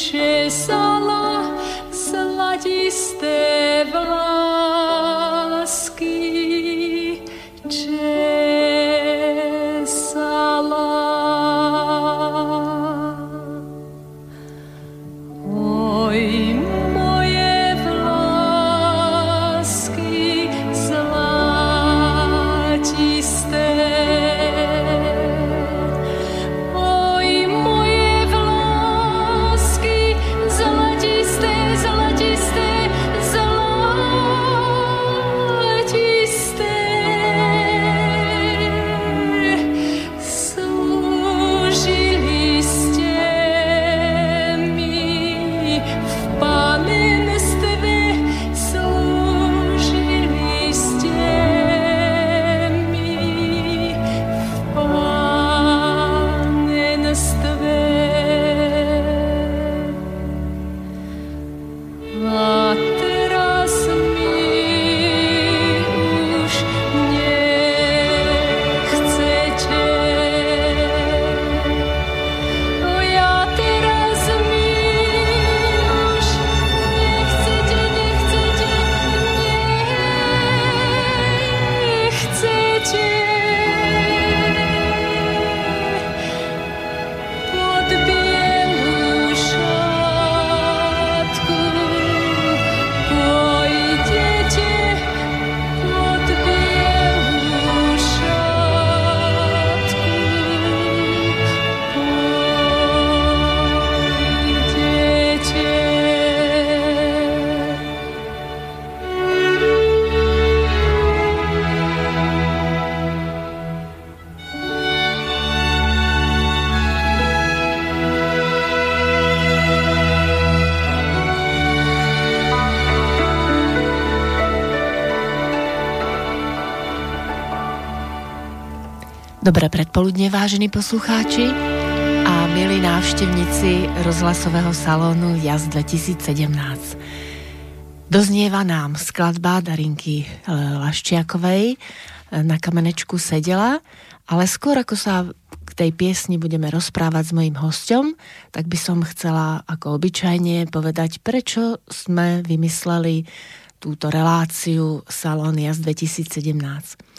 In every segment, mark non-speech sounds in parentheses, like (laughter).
česala zlatisté Dobré predpoludne, vážení poslucháči a milí návštevníci rozhlasového salónu JAZ 2017. Doznieva nám skladba Darinky e, Laščiakovej e, na kamenečku sedela, ale skôr ako sa k tej piesni budeme rozprávať s mojim hostom, tak by som chcela ako obyčajne povedať, prečo sme vymysleli túto reláciu Salón JAZ 2017.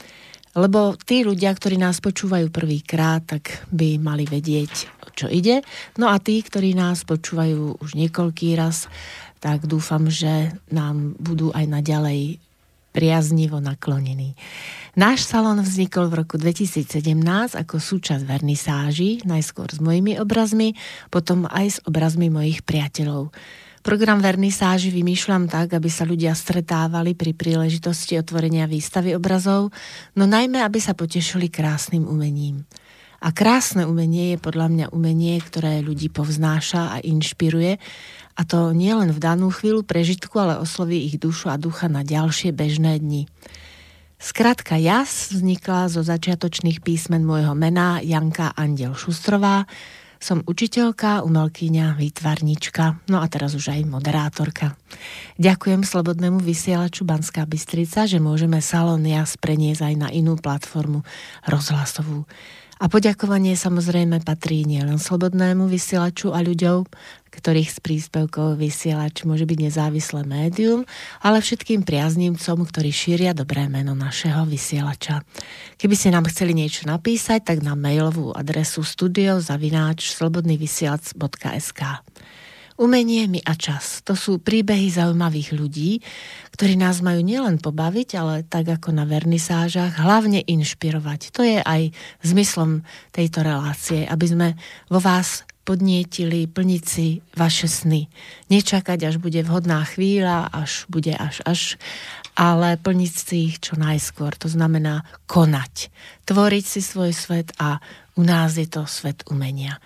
Lebo tí ľudia, ktorí nás počúvajú prvýkrát, tak by mali vedieť, o čo ide. No a tí, ktorí nás počúvajú už niekoľký raz, tak dúfam, že nám budú aj naďalej priaznivo naklonení. Náš salon vznikol v roku 2017 ako súčasť vernisáži, najskôr s mojimi obrazmi, potom aj s obrazmi mojich priateľov. Program vernisáži vymýšľam tak, aby sa ľudia stretávali pri príležitosti otvorenia výstavy obrazov, no najmä, aby sa potešili krásnym umením. A krásne umenie je podľa mňa umenie, ktoré ľudí povznáša a inšpiruje, a to nielen v danú chvíľu prežitku, ale osloví ich dušu a ducha na ďalšie bežné dni. Skratka JAS vznikla zo začiatočných písmen môjho mena Janka Andel Šustrová, som učiteľka, umelkyňa, výtvarnička, no a teraz už aj moderátorka. Ďakujem Slobodnému vysielaču Banská Bystrica, že môžeme Salón Jas preniesť aj na inú platformu rozhlasovú. A poďakovanie samozrejme patrí nielen slobodnému vysielaču a ľuďom, ktorých z príspevkov vysielač môže byť nezávislé médium, ale všetkým priaznívcom, ktorí šíria dobré meno našeho vysielača. Keby ste nám chceli niečo napísať, tak na mailovú adresu studiozavináč.slobodnyvysielac.sk Umenie mi a čas. To sú príbehy zaujímavých ľudí, ktorí nás majú nielen pobaviť, ale tak ako na vernisážach, hlavne inšpirovať. To je aj zmyslom tejto relácie, aby sme vo vás podnietili plniť si vaše sny. Nečakať, až bude vhodná chvíľa, až bude až až, ale plniť si ich čo najskôr. To znamená konať. Tvoriť si svoj svet a u nás je to svet umenia.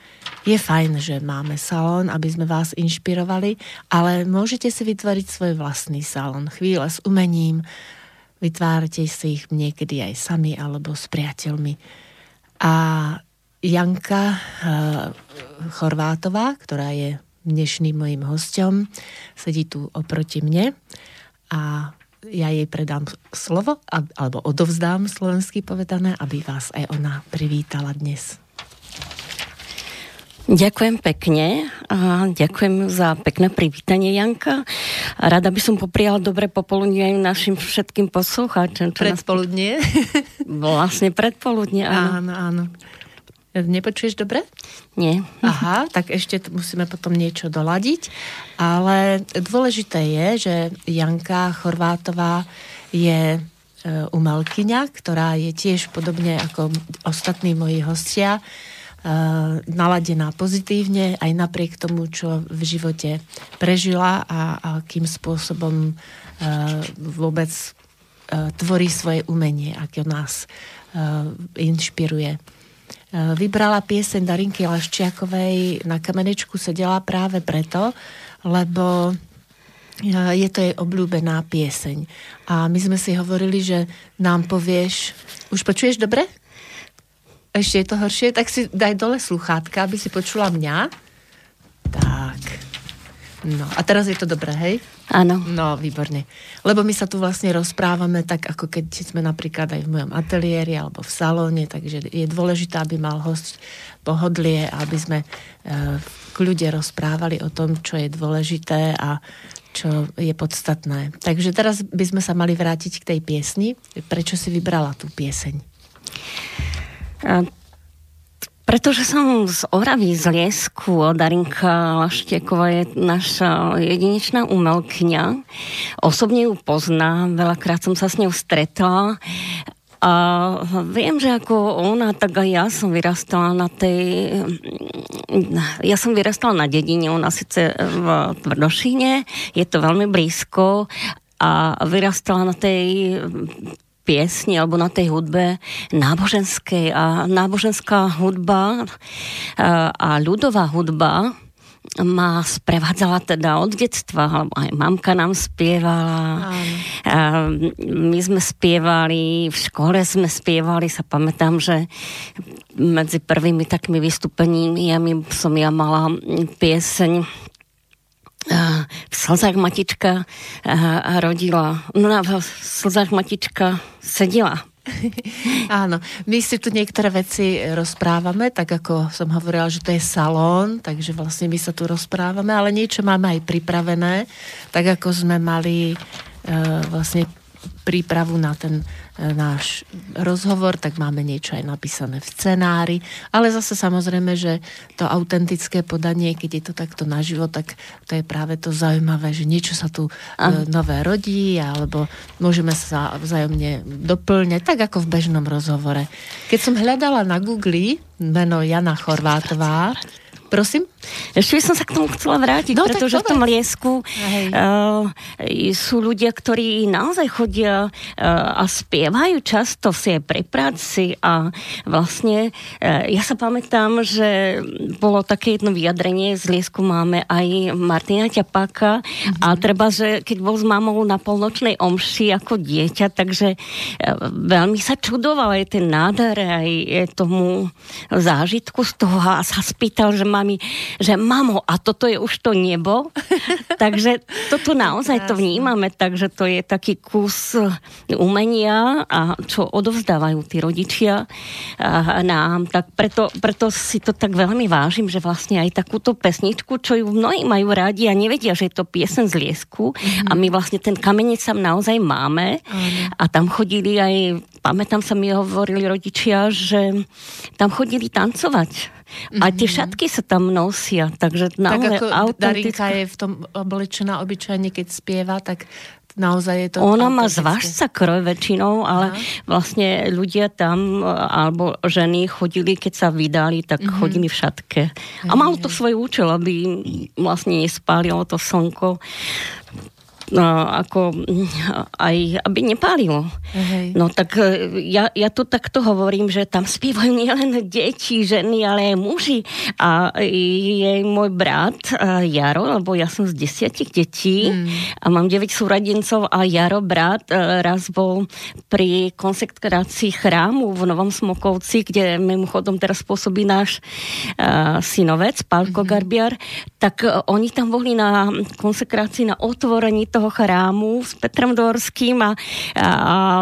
Je fajn, že máme salón, aby sme vás inšpirovali, ale môžete si vytvoriť svoj vlastný salón. Chvíle s umením, vytvárate si ich niekedy aj sami alebo s priateľmi. A Janka uh, Chorvátová, ktorá je dnešným mojim hostom, sedí tu oproti mne a ja jej predám slovo, alebo odovzdám slovensky povedané, aby vás aj ona privítala dnes. Ďakujem pekne a ďakujem za pekné privítanie, Janka. Rada by som popriala dobre popoludnie aj našim všetkým poslucháčom. Predpoludnie? Nás... (laughs) Vlastne predpoludnie, áno. Áno, áno. Nepočuješ dobre? Nie. Aha, tak ešte musíme potom niečo doladiť. Ale dôležité je, že Janka Chorvátová je e, umelkyňa, ktorá je tiež podobne ako ostatní moji hostia e, naladená pozitívne aj napriek tomu, čo v živote prežila a, a akým spôsobom e, vôbec tvorí svoje umenie, ako nás inšpiruje. E, vybrala pieseň Darinky Laščiakovej na kamenečku sedela práve preto, lebo e, je to jej obľúbená pieseň. A my sme si hovorili, že nám povieš... Už počuješ dobre? Ešte je to horšie? Tak si daj dole sluchátka, aby si počula mňa. No, a teraz je to dobré, hej? Áno. No, výborne. Lebo my sa tu vlastne rozprávame tak, ako keď sme napríklad aj v mojom ateliéri alebo v salóne, takže je dôležité, aby mal host pohodlie, aby sme e, k ľudia rozprávali o tom, čo je dôležité a čo je podstatné. Takže teraz by sme sa mali vrátiť k tej piesni. Prečo si vybrala tú pieseň? Pretože som z Oravy, z Liesku, Darinka Laštieková je naša jedinečná umelkňa. Osobne ju poznám, veľakrát som sa s ňou stretla a viem, že ako ona, tak aj ja som vyrastala na tej... Ja som vyrastala na dedine, ona síce v Tvrdošine, je to veľmi blízko a vyrastala na tej piesni alebo na tej hudbe náboženskej a náboženská hudba a ľudová hudba ma sprevádzala teda od detstva, alebo aj mamka nám spievala. A my sme spievali, v škole sme spievali, sa pamätám, že medzi prvými takými vystúpeniami ja som ja mala pieseň v slzách matička rodila, no v slzách matička sedela. (laughs) Áno, my si tu niektoré veci rozprávame, tak ako som hovorila, že to je salón, takže vlastne my sa tu rozprávame, ale niečo máme aj pripravené, tak ako sme mali uh, vlastne prípravu na ten e, náš rozhovor, tak máme niečo aj napísané v scenári, ale zase samozrejme, že to autentické podanie, keď je to takto naživo, tak to je práve to zaujímavé, že niečo sa tu a. E, nové rodí, alebo môžeme sa vzájomne doplňať, tak ako v bežnom rozhovore. Keď som hľadala na Google meno Jana Chorvátová, Prosím? Ešte by som sa k tomu chcela vrátiť, no, pretože v tom Liesku uh, sú ľudia, ktorí naozaj chodia uh, a spievajú často si pri práci a vlastne uh, ja sa pamätám, že bolo také jedno vyjadrenie, z Liesku máme aj Martina Ťapáka uh-huh. a treba, že keď bol s mamou na polnočnej omši ako dieťa, takže uh, veľmi sa čudoval aj ten nádher, aj tomu zážitku z toho a sa spýtal, že mami, že mamo, a toto je už to nebo. (laughs) takže toto naozaj to vnímame, takže to je taký kus umenia a čo odovzdávajú tí rodičia nám. Tak preto, preto si to tak veľmi vážim, že vlastne aj takúto pesničku, čo ju mnohí majú rádi a nevedia, že je to piesen z Liesku mm-hmm. a my vlastne ten kamenec tam naozaj máme mm-hmm. a tam chodili aj, pamätám sa mi hovorili rodičia, že tam chodili tancovať Mm-hmm. A tie šatky sa tam nosia, takže naozaj tak ako Darinka je v tom oblečená obyčajne, keď spieva, tak naozaj je to... Ona má zvážca kroj väčšinou, ale Aha. vlastne ľudia tam, alebo ženy chodili, keď sa vydali, tak mm-hmm. chodili v šatke. A malo to svoj účel, aby vlastne nespálilo to slnko. No, ako aj, aby nepálilo. Hej. No tak e, ja, ja to takto hovorím, že tam spievajú (laughs) nielen deti, ženy, ale aj muži. A je môj brat e, Jaro, lebo ja som z desiatich detí hmm. a mám 9 súradencov a Jaro, brat, e, raz bol pri konsekrácii chrámu v Novom Smokovci, kde mimochodom teraz pôsobí náš uh, synovec, Pálko hmm. Garbiar, tak oni tam boli na konsekrácii na otvorení toho chrámu s Petrem Dvorským a, a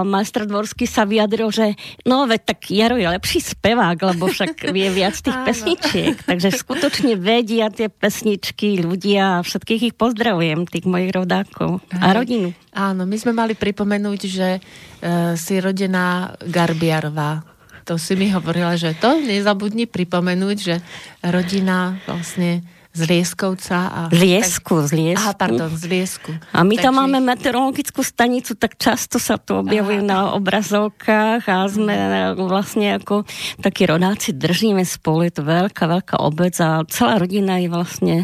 majster Dvorský sa vyjadril, že no veď tak Jaro je lepší spevák, lebo však vie viac tých (laughs) pesničiek. Takže skutočne vedia tie pesničky ľudia a všetkých ich pozdravujem, tých mojich rodákov a rodinu. Áno, my sme mali pripomenúť, že uh, si rodená Garbiarová to si mi hovorila, že to nezabudni pripomenúť, že rodina vlastne z Lieskovca. A, z Liesku, tak, z Liesku. Aha, pardon, z Liesku. A my Takže... tam máme meteorologickú stanicu, tak často sa to objavuje na obrazovkách a sme vlastne ako takí rodáci držíme spolu. Je to veľká, veľká obec a celá rodina je vlastne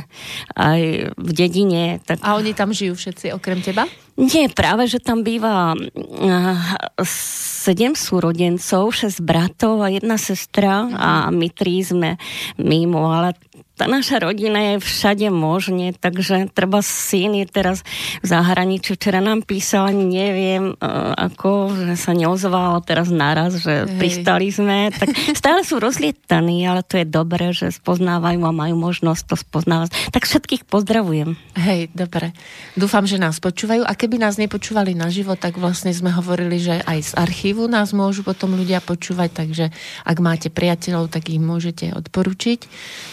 aj v dedine. Tak... A oni tam žijú všetci okrem teba? Nie, práve, že tam býva uh, sedem súrodencov, šesť bratov a jedna sestra a my tri sme mimo, ale tá naša rodina je všade možne, takže treba syn je teraz v zahraničí. Včera nám písal, neviem, e, ako, že sa neozval teraz naraz, že Hej. pristali sme. Tak (laughs) stále sú rozlietaní, ale to je dobré, že spoznávajú a majú možnosť to spoznávať. Tak všetkých pozdravujem. Hej, dobre. Dúfam, že nás počúvajú. A keby nás nepočúvali naživo, tak vlastne sme hovorili, že aj z archívu nás môžu potom ľudia počúvať, takže ak máte priateľov, tak im môžete odporučiť,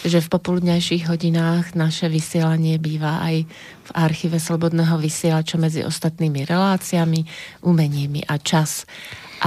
že v popul popoludňajších hodinách naše vysielanie býva aj v archíve Slobodného vysielača medzi ostatnými reláciami, umeniemi a čas.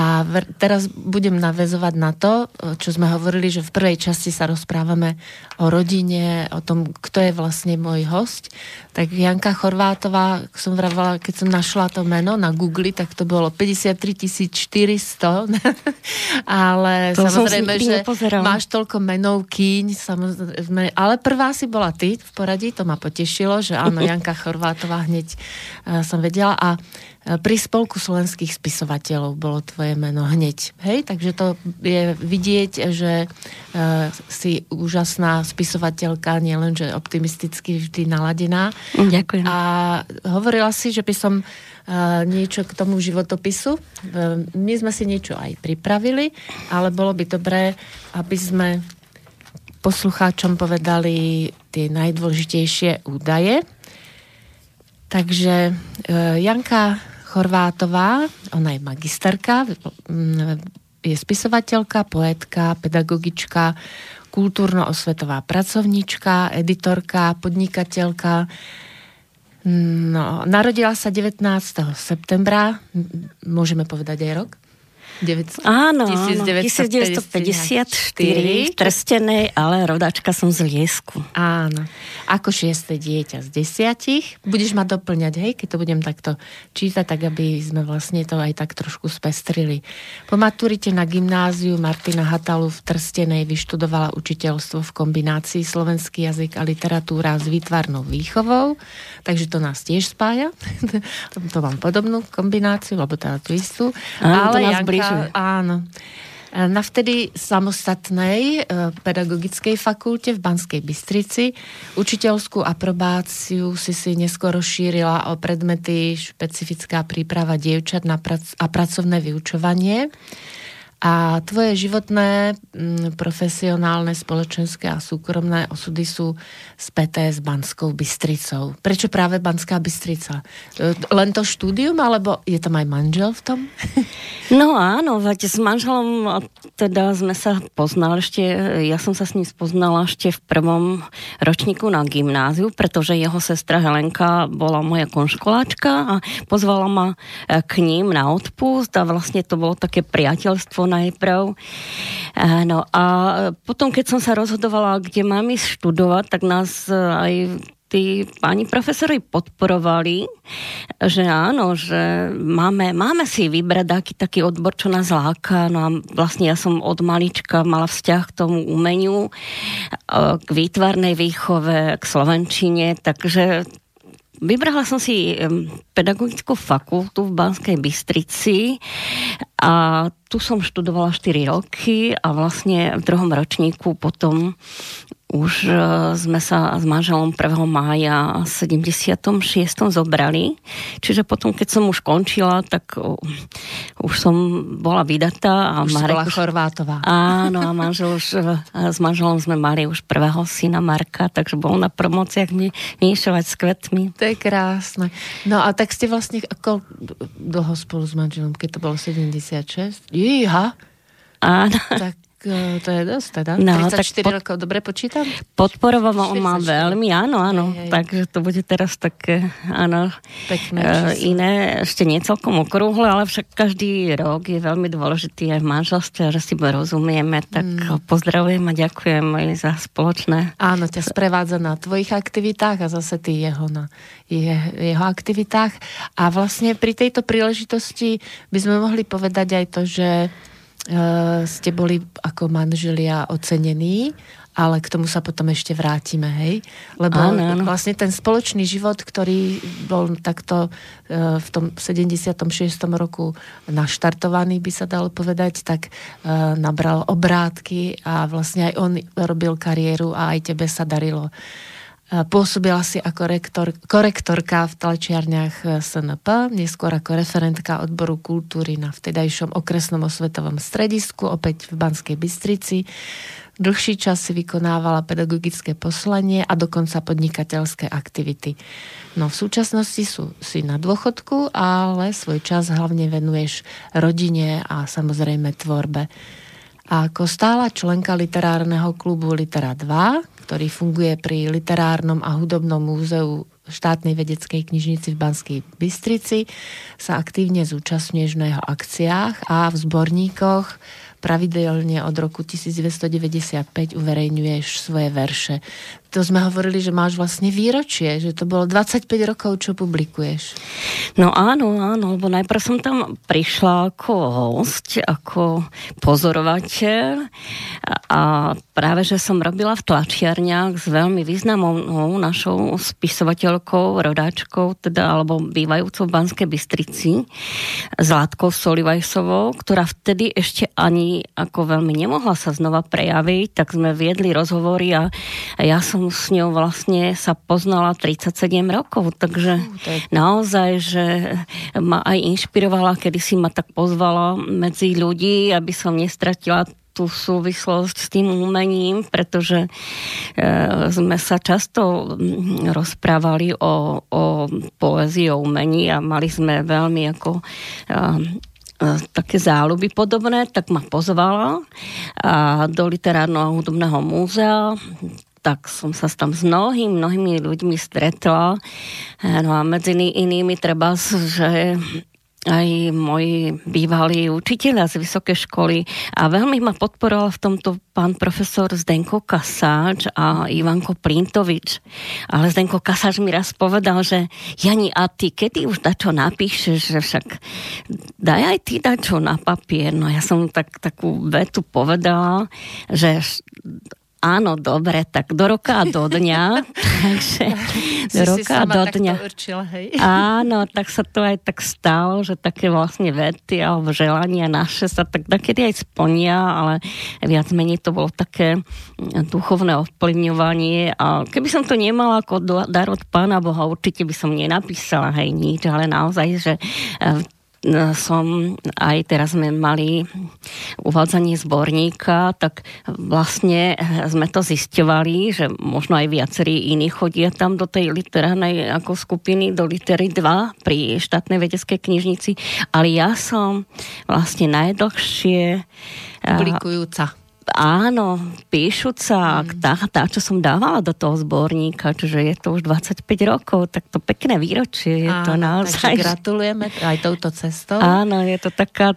A teraz budem navezovať na to, čo sme hovorili, že v prvej časti sa rozprávame o rodine, o tom, kto je vlastne môj host. Tak Janka Chorvátová, som vravala, keď som našla to meno na Google, tak to bolo 53 400. (laughs) Ale to samozrejme, že nepozeral. máš toľko menov kýň, samozrejme, ale prvá si bola ty v poradí, to ma potešilo, že áno, (laughs) Janka Chorvátová hneď uh, som vedela. A pri spolku slovenských spisovateľov bolo tvoje meno hneď. Hej, takže to je vidieť, že uh, si úžasná spisovateľka, nielen, že optimisticky vždy naladená. Ďakujem. A hovorila si, že by som uh, niečo k tomu životopisu. Uh, my sme si niečo aj pripravili, ale bolo by dobré, aby sme poslucháčom povedali tie najdôležitejšie údaje. Takže Janka Chorvátová, ona je magisterka, mm, je spisovateľka, poetka, pedagogička, kultúrno-osvetová pracovníčka, editorka, podnikateľka. No, narodila sa 19. septembra, môžeme povedať aj rok? 900, áno, 1954 v Trstenej, ale rodačka som z Liesku. Áno. Ako šiesté dieťa z desiatich. Budeš ma doplňať, hej, keď to budem takto čítať, tak aby sme vlastne to aj tak trošku spestrili. Po maturite na gymnáziu Martina Hatalu v Trstenej vyštudovala učiteľstvo v kombinácii slovenský jazyk a literatúra s výtvarnou výchovou, takže to nás tiež spája. (laughs) to mám podobnú kombináciu, lebo teda tú istú. Áno, ale to nás Janka, Áno. Na vtedy samostatnej e, pedagogickej fakulte v Banskej Bystrici učiteľskú aprobáciu si si neskôr rozšírila o predmety špecifická príprava dievčat na prac- a pracovné vyučovanie. A tvoje životné, mm, profesionálne, spoločenské a súkromné osudy sú späté s Banskou Bystricou. Prečo práve Banská Bystrica? E, len to štúdium, alebo je tam aj manžel v tom? (laughs) No áno, s manželom teda sme sa poznali ešte, ja som sa s ním spoznala ešte v prvom ročníku na gymnáziu, pretože jeho sestra Helenka bola moja konškoláčka a pozvala ma e, k ním na odpust a vlastne to bolo také priateľstvo najprv. No a potom, keď som sa rozhodovala, kde mám ísť študovať, tak nás aj tí páni profesori podporovali, že áno, že máme, máme si vybrať taký, taký odbor, čo nás láka. No a vlastne ja som od malička mala vzťah k tomu umeniu, k výtvarnej výchove, k slovenčine, takže vybrala som si pedagogickú fakultu v Banskej Bystrici a tu som študovala 4 roky a vlastne v druhom ročníku potom už e, sme sa s manželom 1. mája 76. zobrali. Čiže potom, keď som už končila, tak už som bola vydatá. A už Marek bola už, Chorvátová. Áno, a manžel už, e, s manželom sme mali už prvého syna Marka, takže bol na promociách mi miešovať s kvetmi. To je krásne. No a tak ste vlastne ako dlho spolu s manželom, keď to bolo 76? Jíha. Áno. Tak to je dosť teda. No, 34 tak pod... rokov, dobre počítam? Podporoval ma veľmi, áno, áno. Hej, hej. Takže to bude teraz také, áno, Pekné uh, iné, ešte nie celkom okrúhle, ale však každý rok je veľmi dôležitý aj v manželstve, že si rozumieme, tak mm. pozdravujem a ďakujem aj za spoločné. Áno, ťa sprevádza na tvojich aktivitách a zase ty jeho na je, jeho aktivitách. A vlastne pri tejto príležitosti by sme mohli povedať aj to, že ste boli ako manželia ocenení, ale k tomu sa potom ešte vrátime, hej? Lebo áno, áno. vlastne ten spoločný život, ktorý bol takto uh, v tom 76. roku naštartovaný, by sa dalo povedať, tak uh, nabral obrátky a vlastne aj on robil kariéru a aj tebe sa darilo. Pôsobila si ako rektor, korektorka v tlačiarniach e, SNP, neskôr ako referentka odboru kultúry na vtedajšom okresnom osvetovom stredisku, opäť v Banskej Bystrici. Dlhší čas si vykonávala pedagogické poslanie a dokonca podnikateľské aktivity. No v súčasnosti sú si na dôchodku, ale svoj čas hlavne venuješ rodine a samozrejme tvorbe. A ako stála členka literárneho klubu Litera 2, ktorý funguje pri Literárnom a hudobnom múzeu štátnej vedeckej knižnici v Banskej Bystrici, sa aktívne zúčastňuješ na jeho akciách a v zborníkoch pravidelne od roku 1995 uverejňuješ svoje verše. To sme hovorili, že máš vlastne výročie, že to bolo 25 rokov, čo publikuješ. No áno, áno, lebo najprv som tam prišla ako host, ako pozorovateľ a práve, že som robila v tlačiarniach s veľmi významnou našou spisovateľkou, rodáčkou, teda, alebo bývajúcou v Banskej Bystrici, Zlatkou Solivajsovou, ktorá vtedy ešte ani ako veľmi nemohla sa znova prejaviť, tak sme viedli rozhovory a ja som s ňou vlastne sa poznala 37 rokov, takže naozaj, že ma aj inšpirovala, kedy si ma tak pozvala medzi ľudí, aby som nestratila tú súvislosť s tým umením, pretože e, sme sa často rozprávali o, o poézii, o umení a mali sme veľmi ako e, E, také záľuby podobné, tak ma pozvala a do Literárneho hudobného múzea tak som sa tam s mnohými, mnohými ľuďmi stretla. No a medzi inými treba, že aj moji bývalí učiteľia z vysokej školy a veľmi ma podporoval v tomto pán profesor Zdenko Kasáč a Ivanko Plintovič. Ale Zdenko Kasáč mi raz povedal, že Jani, a ty kedy už dačo napíšeš, že však daj aj ty dačo na papier. No ja som tak, takú vetu povedala, že Áno, dobre, tak do roka a do dňa. (laughs) Takže do roka a do dňa. Určila, hej. Áno, tak sa to aj tak stalo, že také vlastne vety alebo želania naše sa tak takedy aj splnia, ale viac menej to bolo také duchovné ovplyvňovanie a keby som to nemala ako dar od Pána Boha, určite by som nenapísala hej nič, ale naozaj, že eh, som aj teraz sme mali uvádzanie zborníka, tak vlastne sme to zisťovali, že možno aj viacerí iní chodia tam do tej literárnej ako skupiny, do litery 2 pri štátnej vedeckej knižnici, ale ja som vlastne najdlhšie publikujúca áno, píšuca, mm. tá, tá, čo som dávala do toho zborníka, čiže je to už 25 rokov, tak to pekné výročie je áno, to naozaj. gratulujeme aj touto cestou. Áno, je to taká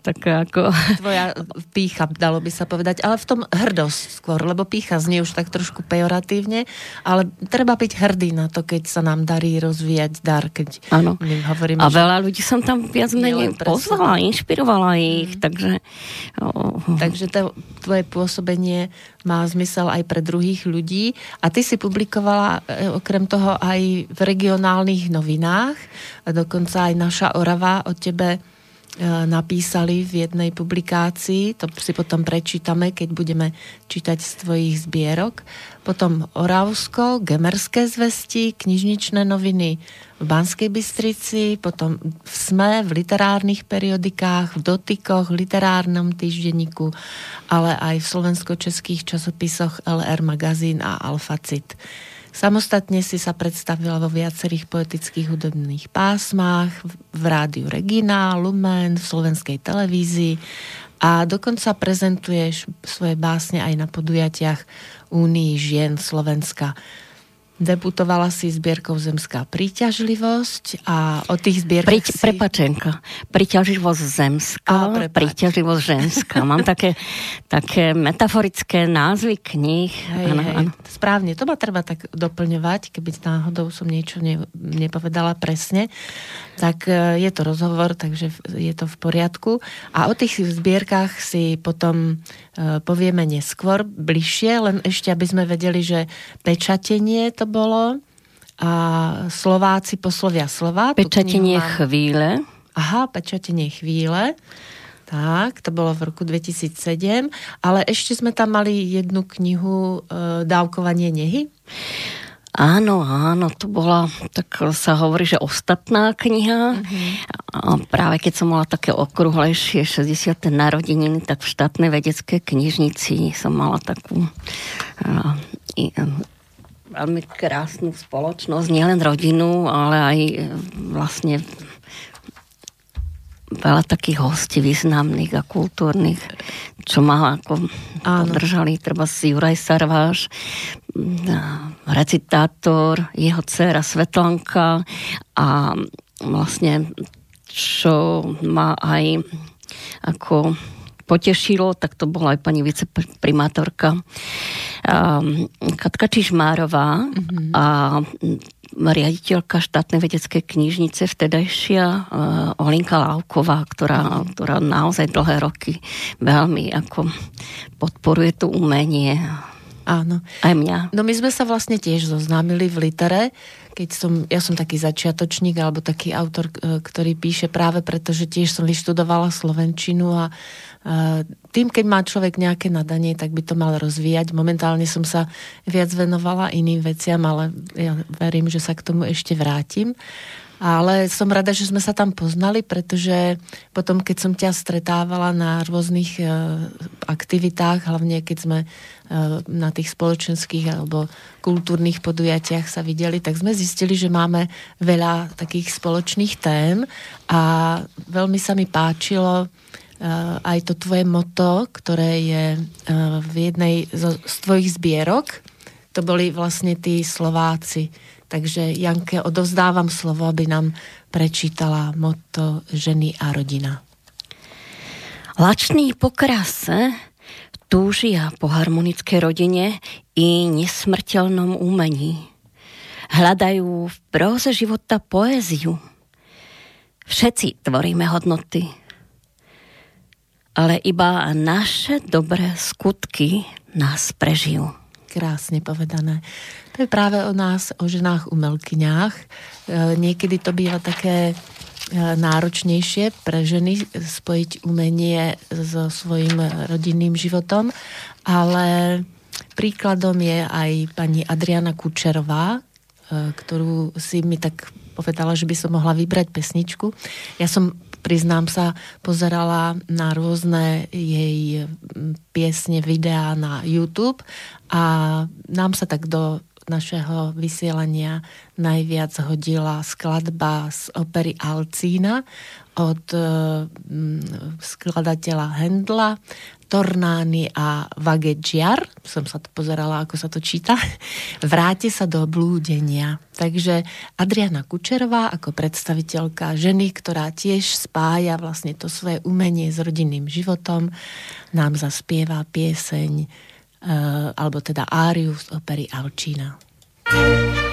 také ako... Tvoja pícha, dalo by sa povedať, ale v tom hrdosť skôr, lebo pícha znie už tak trošku pejoratívne, ale treba byť hrdý na to, keď sa nám darí rozvíjať dar, keď ano. hovoríme... A veľa ľudí som tam viac menej pozvala, inšpirovala ich, mm. takže... Oh. Takže to, tvoje pôsobenie má zmysel aj pre druhých ľudí a ty si publikovala e, okrem toho aj v regionálnych novinách, a dokonca aj naša Orava o tebe napísali v jednej publikácii, to si potom prečítame, keď budeme čítať z tvojich zbierok. Potom Oravsko, Gemerské zvesti, knižničné noviny v Banskej Bystrici, potom v SME, v literárnych periodikách, v dotykoch, v literárnom týždenníku, ale aj v slovensko-českých časopisoch LR Magazín a Alfacit. Samostatne si sa predstavila vo viacerých poetických hudobných pásmach, v rádiu Regina, Lumen, v slovenskej televízii a dokonca prezentuješ svoje básne aj na podujatiach Únii žien Slovenska. Debutovala si zbierkou Zemská príťažlivosť a o tých zbierkach Pri, si... Prepačenka, príťažlivosť zemská, a, príťažlivosť ženská. Mám také, také metaforické názvy kníh. Hej, ano, hej, ano. Správne, to ma treba tak doplňovať, keby náhodou som niečo ne, nepovedala presne. Tak e, je to rozhovor, takže je to v poriadku. A o tých zbierkach si potom e, povieme neskôr, bližšie, len ešte, aby sme vedeli, že pečatenie to bolo a Slováci poslovia slova. Pečatenie mám... chvíle. Aha, pečatenie chvíle. Tak, to bolo v roku 2007, ale ešte sme tam mali jednu knihu e, Dávkovanie nehy. Áno, áno, to bola, tak sa hovorí, že ostatná kniha. Uh-huh. A práve keď som mala také okrúhlejšie 60. narodeniny, tak v štátnej vedeckej knižnici som mala takú uh, veľmi krásnu spoločnosť, nielen rodinu, ale aj e, vlastne veľa takých hostí významných a kultúrnych, čo ma ako Áno. podržali, treba si Juraj Sarváš, recitátor, jeho dcera Svetlanka a vlastne čo ma aj ako potešilo, tak to bola aj pani viceprimátorka um, Katka Čižmárová mm-hmm. a riaditeľka štátnej vedeckej knižnice vtedajšia uh, Olinka Lávková, ktorá, ktorá naozaj dlhé roky veľmi ako podporuje to umenie. Áno. Aj mňa. No my sme sa vlastne tiež zoznámili v litere, keď som, ja som taký začiatočník alebo taký autor, e, ktorý píše práve preto, že tiež som vyštudovala Slovenčinu a tým, keď má človek nejaké nadanie, tak by to mal rozvíjať. Momentálne som sa viac venovala iným veciam, ale ja verím, že sa k tomu ešte vrátim. Ale som rada, že sme sa tam poznali, pretože potom, keď som ťa stretávala na rôznych e, aktivitách, hlavne keď sme e, na tých spoločenských alebo kultúrnych podujatiach sa videli, tak sme zistili, že máme veľa takých spoločných tém a veľmi sa mi páčilo Eh, aj to tvoje moto, ktoré je eh, v jednej z, tvojich zbierok. To boli vlastne tí Slováci. Takže Janke, odovzdávam slovo, aby nám prečítala moto ženy a rodina. Lační po túžia po harmonické rodine i nesmrteľnom umení. Hľadajú v próze života poéziu. Všetci tvoríme hodnoty, ale iba naše dobré skutky nás prežijú. Krásne povedané. To je práve o nás, o ženách umelkyňách. E, niekedy to býva také e, náročnejšie pre ženy spojiť umenie so svojím rodinným životom, ale príkladom je aj pani Adriana Kučerová, e, ktorú si mi tak povedala, že by som mohla vybrať pesničku. Ja som priznám sa, pozerala na rôzne jej piesne, videá na YouTube a nám sa tak do našeho vysielania najviac hodila skladba z opery Alcína od e, skladateľa Hendla, Tornány a Vagegiar, som sa to pozerala, ako sa to číta, vráte sa do blúdenia. Takže Adriana Kučerová ako predstaviteľka ženy, ktorá tiež spája vlastne to svoje umenie s rodinným životom, nám zaspieva pieseň, e, alebo teda áriu z opery Alčína. thank you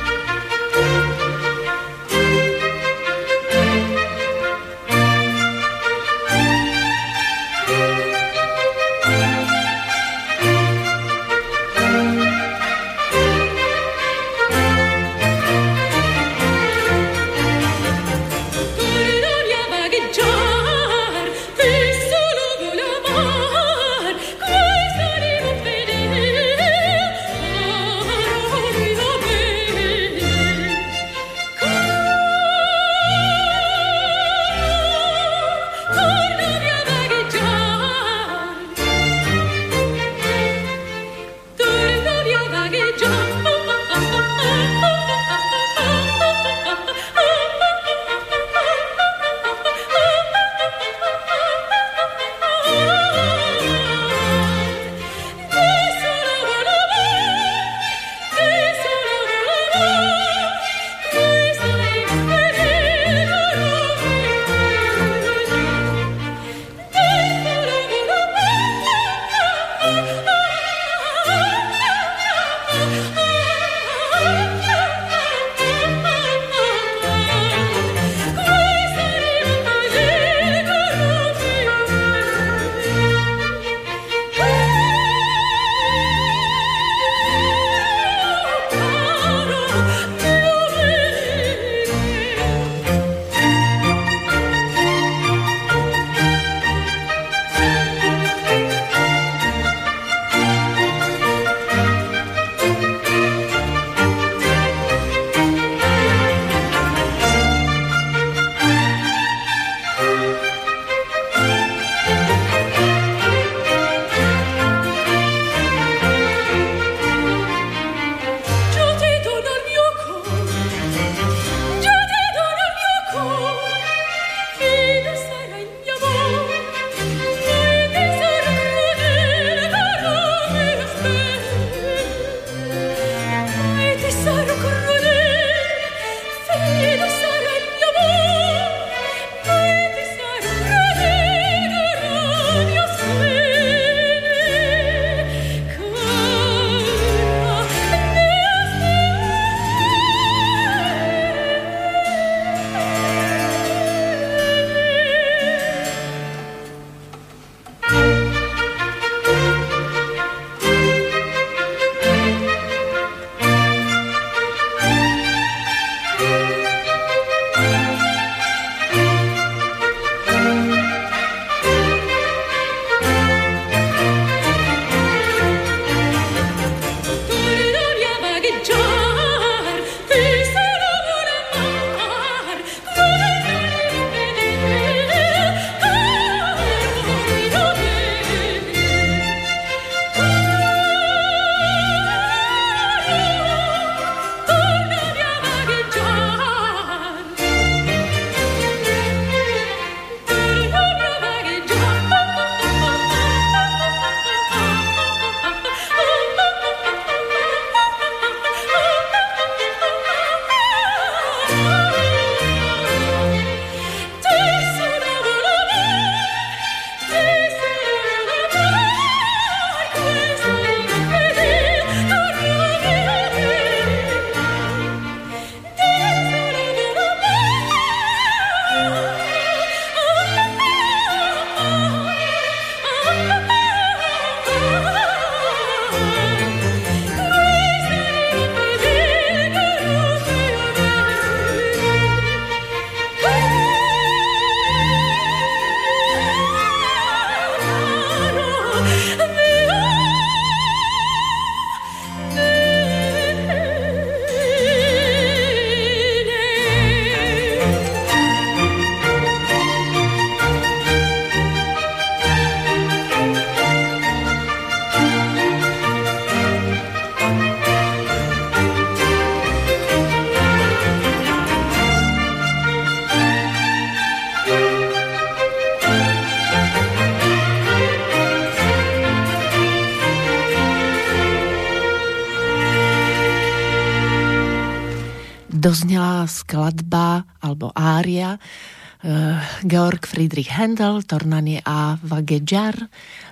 skladba alebo ária uh, Georg Friedrich Handel, Tornanie a Vagejar.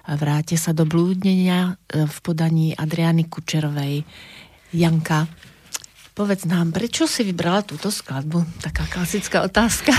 Vráte sa do blúdnenia uh, v podaní Adriany Kučerovej. Janka, povedz nám, prečo si vybrala túto skladbu? Taká klasická otázka.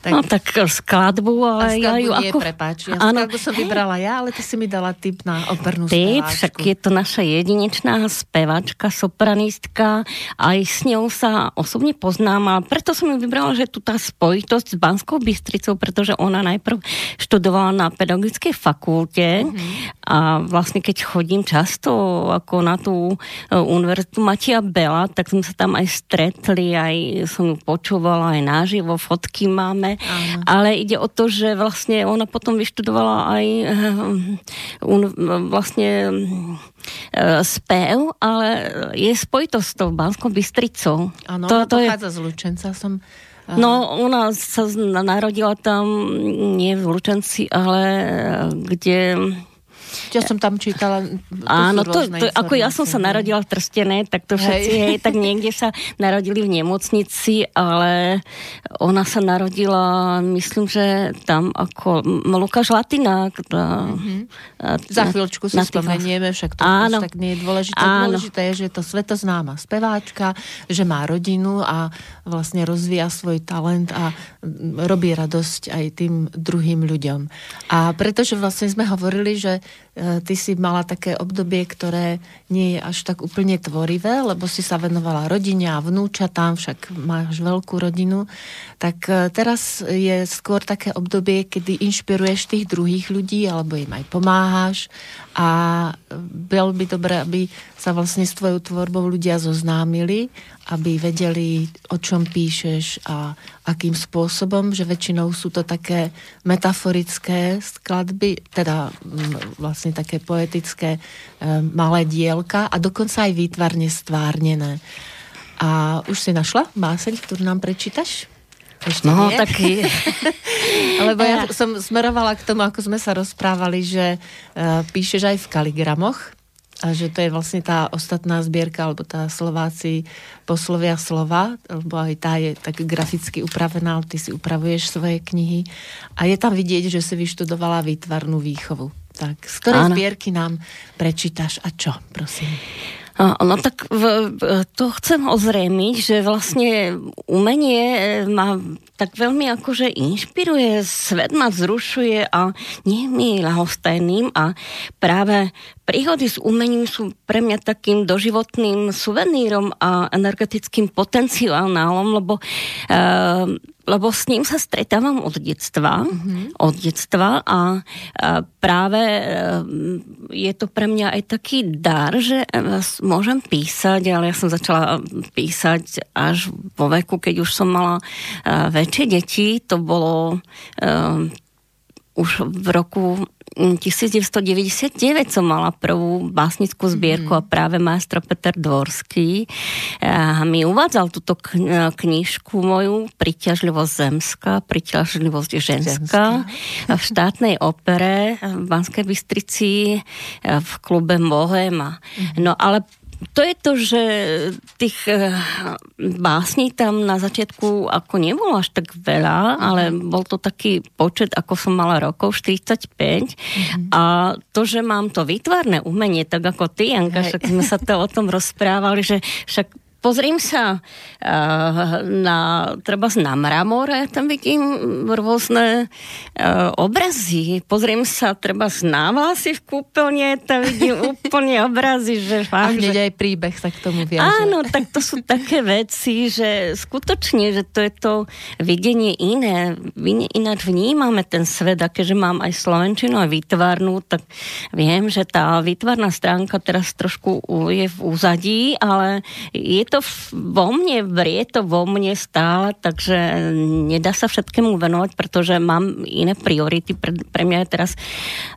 Tak... (laughs) No tak skladbu, ale ja ju nie, ako... prepáč, ja ano. skladbu som vybrala ja, ale ty si mi dala tip na opernú Tip, však je to naša jedinečná spevačka, sopranistka, aj s ňou sa osobne poznám a preto som ju vybrala, že tu tá spojitosť s Banskou Bystricou, pretože ona najprv študovala na pedagogickej fakulte mm-hmm. a vlastne keď chodím často ako na tú e, univerzitu Matia Bela, tak sme sa tam aj stretli, aj som ju počúvala aj naživo, fotky máme Áno. ale ide o to, že vlastne ona potom vyštudovala aj eh, un, vlastne uh, spev, ale je spojitosť s tou Banskou Bystricou. Áno, to, to pochádza je... z Lučenca, som No, ona sa narodila tam, nie v Lučenci, ale kde ja som tam čítala. Áno, to, to, ako ja som sa narodila v Trstené, tak to všetci, hej. hej, tak niekde sa narodili v nemocnici, ale ona sa narodila, myslím, že tam ako Lukáš Latina. Tá, mm-hmm. Za chvíľočku si spomenieme, však to áno. tak nie je dôležité. Áno. Dôležité je, že je to svetoznáma speváčka, že má rodinu a vlastne rozvíja svoj talent a robí radosť aj tým druhým ľuďom. A pretože vlastne sme hovorili, že ty si mala také obdobie, ktoré nie je až tak úplne tvorivé, lebo si sa venovala rodine a vnúčatám, však máš veľkú rodinu, tak e, teraz je skôr také obdobie, kedy inšpiruješ tých druhých ľudí alebo im aj pomáhaš a bolo by dobré, aby sa vlastne s tvojou tvorbou ľudia zoznámili, aby vedeli, o čom píšeš a akým spôsobom, že väčšinou sú to také metaforické skladby, teda vlastne také poetické e, malé dielka a dokonca aj výtvarne stvárnené. A už si našla báseň, ktorú nám prečítaš? Ešte no, nie? tak... (laughs) Lebo ja som smerovala k tomu, ako sme sa rozprávali, že uh, píšeš aj v kaligramoch a že to je vlastne tá ostatná zbierka, alebo tá Slováci poslovia slova, lebo aj tá je tak graficky upravená, ty si upravuješ svoje knihy. A je tam vidieť, že si vyštudovala výtvarnú výchovu. Tak z ktorej Áno. zbierky nám prečítaš a čo, prosím? No tak v, to chcem ozrejmiť, že vlastne umenie ma tak veľmi akože inšpiruje, svet ma vzrušuje a nie mi ľahostajným a práve príhody s umením sú pre mňa takým doživotným suvenírom a energetickým potenciálom, lebo uh, lebo s ním sa stretávam od detstva, mm-hmm. od detstva a, a práve e, je to pre mňa aj taký dar, že e, môžem písať, ale ja som začala písať až vo veku, keď už som mala e, väčšie deti, to bolo už v roku 1999 som mala prvú básnickú zbierku mm. a práve maestro Peter Dvorský a mi uvádzal túto knižku moju Priťažlivosť zemská, Priťažlivosť ženská v štátnej opere v Banskej Bystrici v klube Mohema. Mm. No ale to je to, že tých eh, básní tam na začiatku ako nebolo až tak veľa, ale bol to taký počet, ako som mala rokov, 45. Mm-hmm. A to, že mám to výtvarné umenie, tak ako ty, Janka, však sme sa to o tom rozprávali, že však pozriem sa uh, na, treba na mramore, tam vidím rôzne uh, obrazy. Pozriem sa treba na vlasy v kúpeľne, tam vidím (laughs) úplne obrazy, že fakt, A hneď že... aj príbeh sa k tomu viaže. Áno, tak to sú také veci, že skutočne, že to je to videnie iné. Ináč vnímame ten svet, a keďže mám aj slovenčinu, aj výtvarnú, tak viem, že tá výtvarná stránka teraz trošku je v úzadí, ale je to to vo mne, vrie to vo mne stále, takže nedá sa všetkému venovať, pretože mám iné priority. Pre, pre mňa je teraz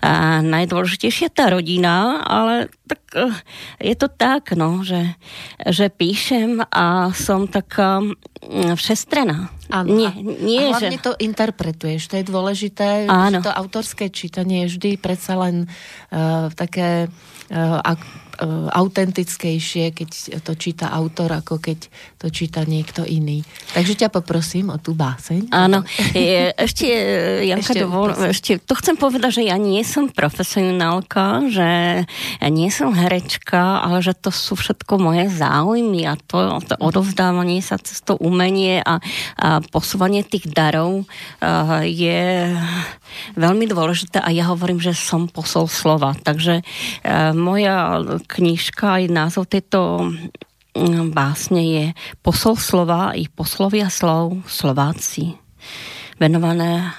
a, najdôležitejšia tá rodina, ale tak a, je to tak, no, že, že píšem a som taká všestrená. Áno, nie, nie, a hlavne že... to interpretuješ, to je dôležité. Áno. To autorské čítanie je vždy predsa len uh, také uh, ak, autentickejšie, keď to číta autor, ako keď to číta niekto iný. Takže ťa poprosím o tú báseň. Áno, je, ešte, Janka, ešte, dovol, ešte, to chcem povedať, že ja nie som profesionálka, že ja nie som herečka, ale že to sú všetko moje záujmy a to, to odovzdávanie sa cez to umenie a, a posúvanie tých darov uh, je veľmi dôležité a ja hovorím, že som posol slova. Takže uh, moja knižka aj názov tejto mm, básne je Posol slova i poslovia slov Slováci. Venované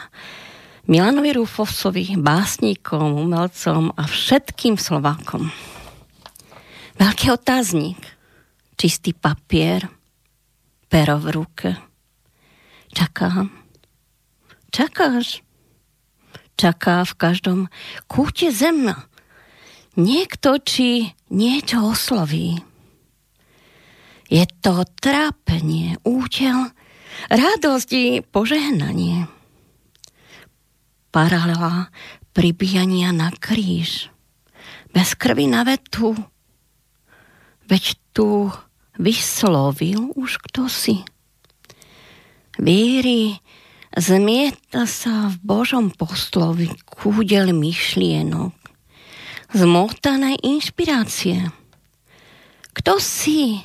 Milanovi Rúfovcovi, básnikom, umelcom a všetkým Slovákom. Veľký otáznik, čistý papier, pero v ruke. Čakám. Čakáš? Čaká v každom kúte zem. Niekto či niečo osloví. Je to trápenie, účel, radosť i požehnanie paralela pribíjania na kríž. Bez krvi na vetu. Veď tu vyslovil už kto si. Víry zmieta sa v Božom poslovi kúdel myšlienok. Zmotané inšpirácie. Kto si?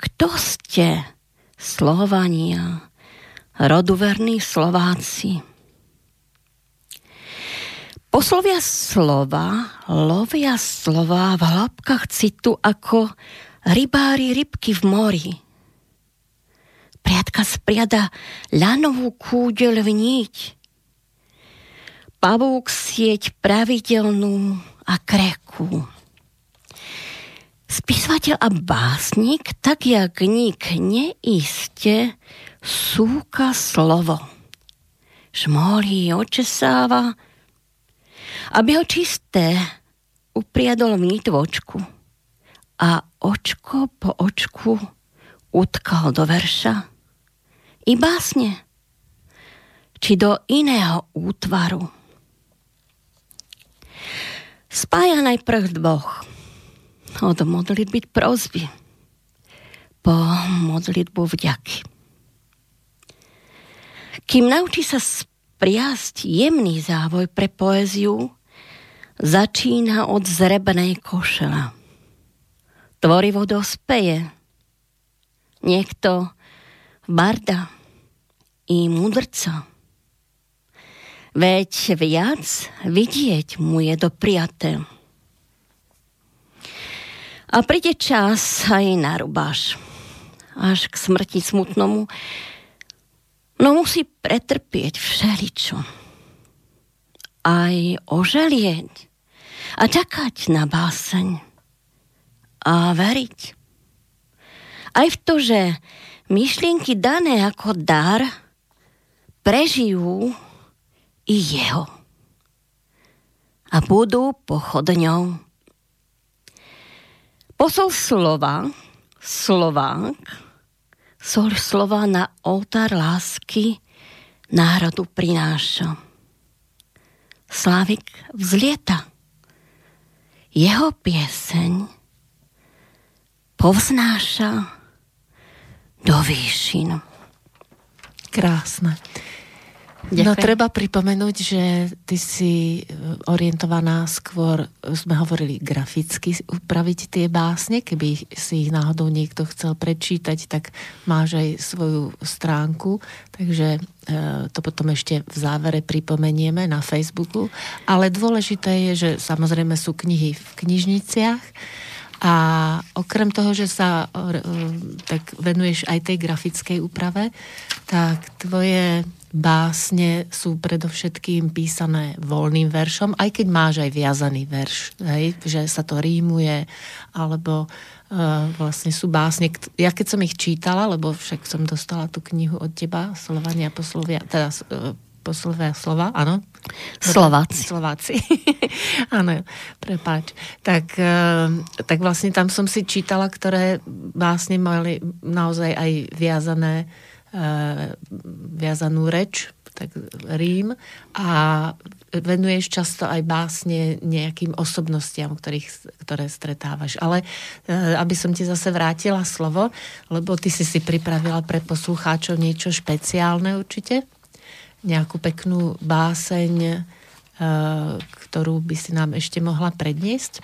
Kto ste? Slovania, roduverní Slováci Poslovia slova lovia slova v hĺbkach citu ako rybári rybky v mori. Priatka spriada ľanovú kúdeľ v niť. Pavúk sieť pravidelnú a kreku. Spisovateľ a básnik, tak jak nik neiste, súka slovo. Šmolí očesáva, aby ho čisté upriadol v nitvočku a očko po očku utkal do verša i básne, či do iného útvaru. Spája najprv dvoch. Od modlitby prozby po modlitbu vďaky. Kým naučí sa spriasť jemný závoj pre poéziu, začína od zrebnej košela. Tvorivo dospeje. Niekto barda i mudrca. Veď viac vidieť mu je dopriaté. A príde čas aj na rubáš. Až k smrti smutnomu. No musí pretrpieť všeličo. Aj oželieť a čakať na báseň a veriť. Aj v to, že myšlienky dané ako dar prežijú i jeho a budú pochodňou. Posol slova, Slovák, sol slova na oltár lásky národu prináša. Slávik vzlieta jeho pieseň povznáša do výšin. Krásne. Ďakujem. No treba pripomenúť, že ty si e, orientovaná skôr, sme hovorili graficky, upraviť tie básne, keby si ich náhodou niekto chcel prečítať, tak máš aj svoju stránku, takže e, to potom ešte v závere pripomenieme na Facebooku. Ale dôležité je, že samozrejme sú knihy v knižniciach, a okrem toho, že sa tak venuješ aj tej grafickej úprave, tak tvoje básne sú predovšetkým písané voľným veršom, aj keď máš aj viazaný verš, hej, že sa to rímuje, alebo uh, vlastne sú básne, ja keď som ich čítala, lebo však som dostala tú knihu od teba, Slovania poslovia, teda uh, poslovia slova, áno? Slováci. Slováci. (laughs) áno, prepáč. Tak, uh, tak vlastne tam som si čítala, ktoré básne mali naozaj aj viazané uh, viazanú reč, tak rím a venuješ často aj básne nejakým osobnostiam, ktorých, ktoré stretávaš. Ale e, aby som ti zase vrátila slovo, lebo ty si si pripravila pre poslucháčov niečo špeciálne určite, nejakú peknú báseň, e, ktorú by si nám ešte mohla predniesť.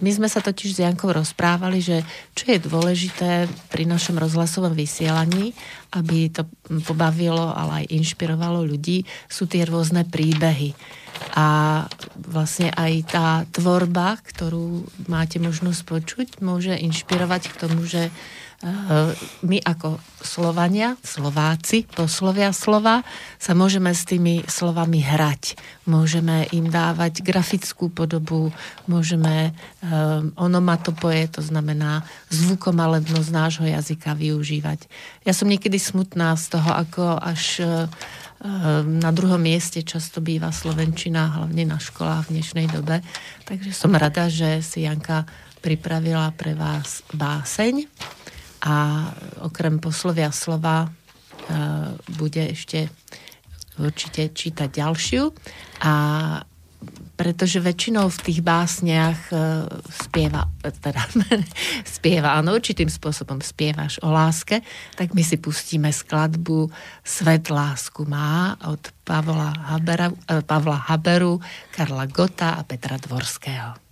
My sme sa totiž s Jankou rozprávali, že čo je dôležité pri našom rozhlasovom vysielaní, aby to pobavilo, ale aj inšpirovalo ľudí, sú tie rôzne príbehy. A vlastne aj tá tvorba, ktorú máte možnosť počuť, môže inšpirovať k tomu, že my ako Slovania, Slováci, poslovia slova, sa môžeme s tými slovami hrať. Môžeme im dávať grafickú podobu, môžeme um, onomatopoje, to znamená zvukomalebnosť nášho jazyka využívať. Ja som niekedy smutná z toho, ako až um, na druhom mieste často býva Slovenčina, hlavne na školách v dnešnej dobe. Takže som rada, že si Janka pripravila pre vás báseň a okrem poslovia slova e, bude ešte určite čítať ďalšiu a pretože väčšinou v tých básniach e, spieva, teda (laughs) spieva, áno, určitým spôsobom spievaš o láske, tak my si pustíme skladbu Svet lásku má od Pavla, Habera, e, Pavla Haberu, Karla Gota a Petra Dvorského.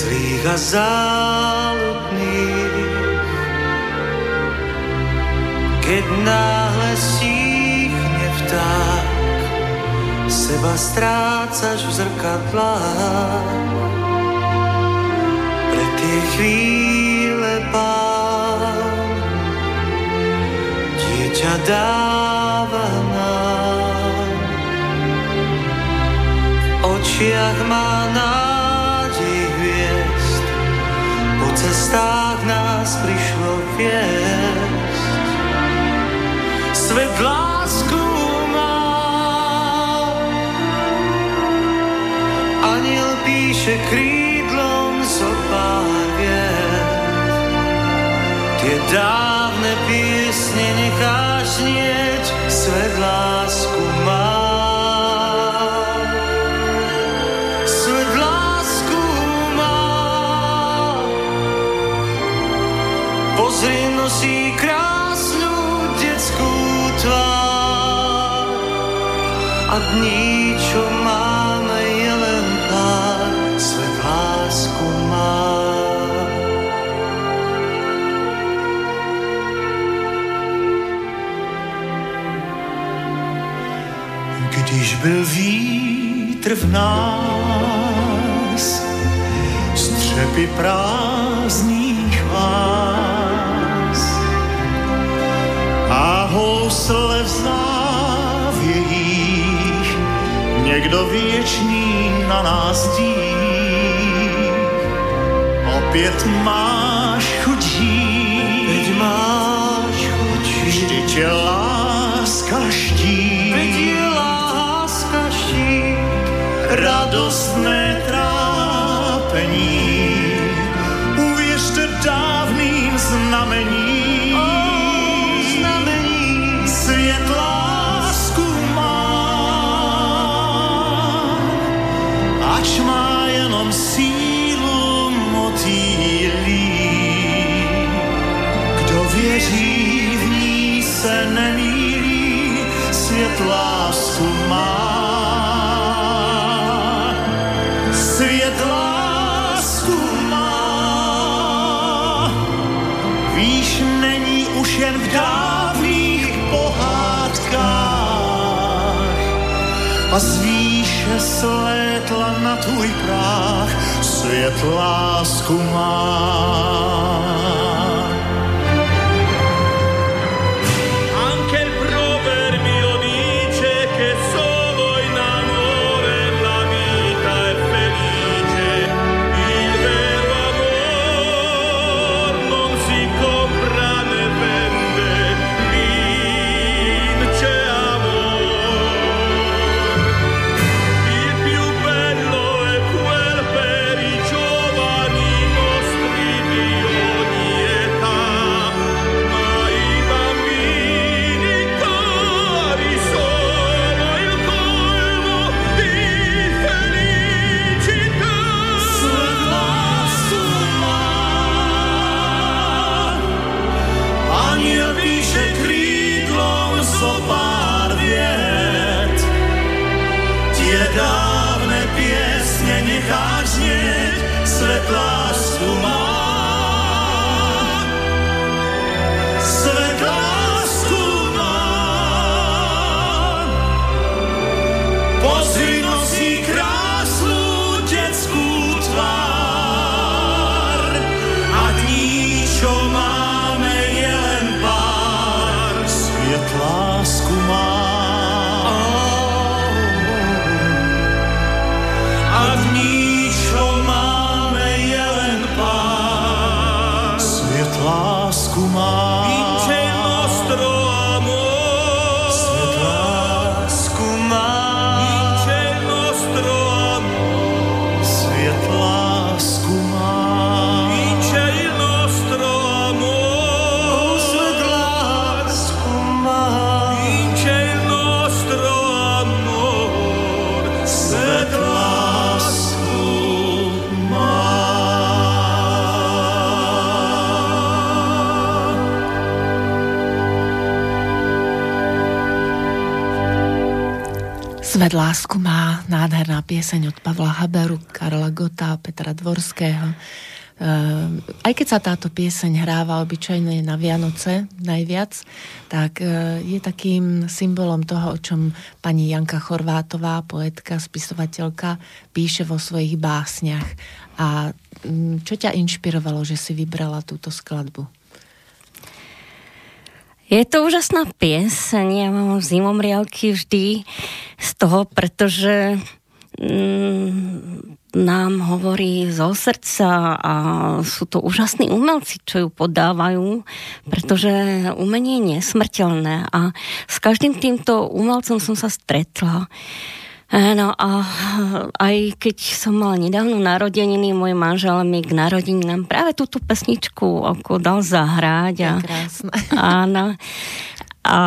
Zlých a záľudných. Keď náhle síchne vták, seba strácaš v zrkadlách. Pre tie chvíle pán dieťa dáva nám. V očiach má nám cestách nás prišlo viesť. Svet lásku má, aniel píše krídlom zo pár Tie dávne piesne necháš znieť, svet lásku dní, čo máme, je len pár, svet lásku má. Když byl vítr v nás, střepy prázdných vás, a housle někdo věčný na nás dí. Opět máš chudí, veď máš chudí, vždy tě láska ští, veď je láska ští, radostné trápení, uvěřte dávným znamením, sílu motýlí. Kdo věří v ní se nemílí, svět lásku má. Svět lásku má. Víš, není už jen v dávných pohádkách a zvíše slétla na tvůj práh svět lásku má. Svet lásku má nádherná pieseň od Pavla Haberu, Karla Gota, Petra Dvorského. Ehm, aj keď sa táto pieseň hráva obyčajne na Vianoce najviac, tak e, je takým symbolom toho, o čom pani Janka Chorvátová, poetka, spisovateľka, píše vo svojich básniach. A čo ťa inšpirovalo, že si vybrala túto skladbu? Je to úžasná pieseň, ja mám zimomriavky vždy z toho, pretože mm, nám hovorí zo srdca a sú to úžasní umelci, čo ju podávajú, pretože umenie je nesmrteľné a s každým týmto umelcom som sa stretla. No a aj keď som mala nedávno narodeniny, môj manžel mi k narodeninám práve túto pesničku ako dal zahrať. A, krásne. Áno. A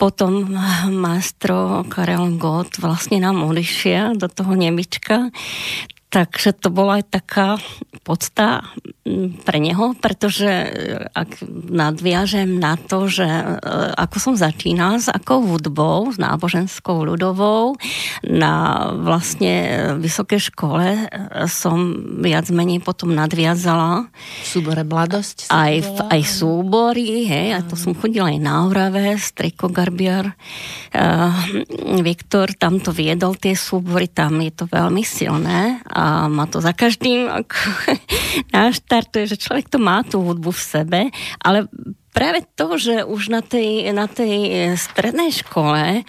potom maestro Karel Gott vlastne nám odišiel do toho Nemička. Takže to bola aj taká podsta mm, pre neho, pretože e, ak nadviažem na to, že e, ako som začínala s akou hudbou, s náboženskou ľudovou, na vlastne vysokej škole som viac menej potom nadviazala V súbore Mladosť? aj, v, aj súbory, hej, a to som chodila aj na Orave, Striko Garbiar. Uh, Viktor tam to viedol, tie súbory, tam je to veľmi silné a má to za každým ako (laughs) naštartuje, že človek to má tú hudbu v sebe, ale práve to, že už na tej, na tej strednej škole, e,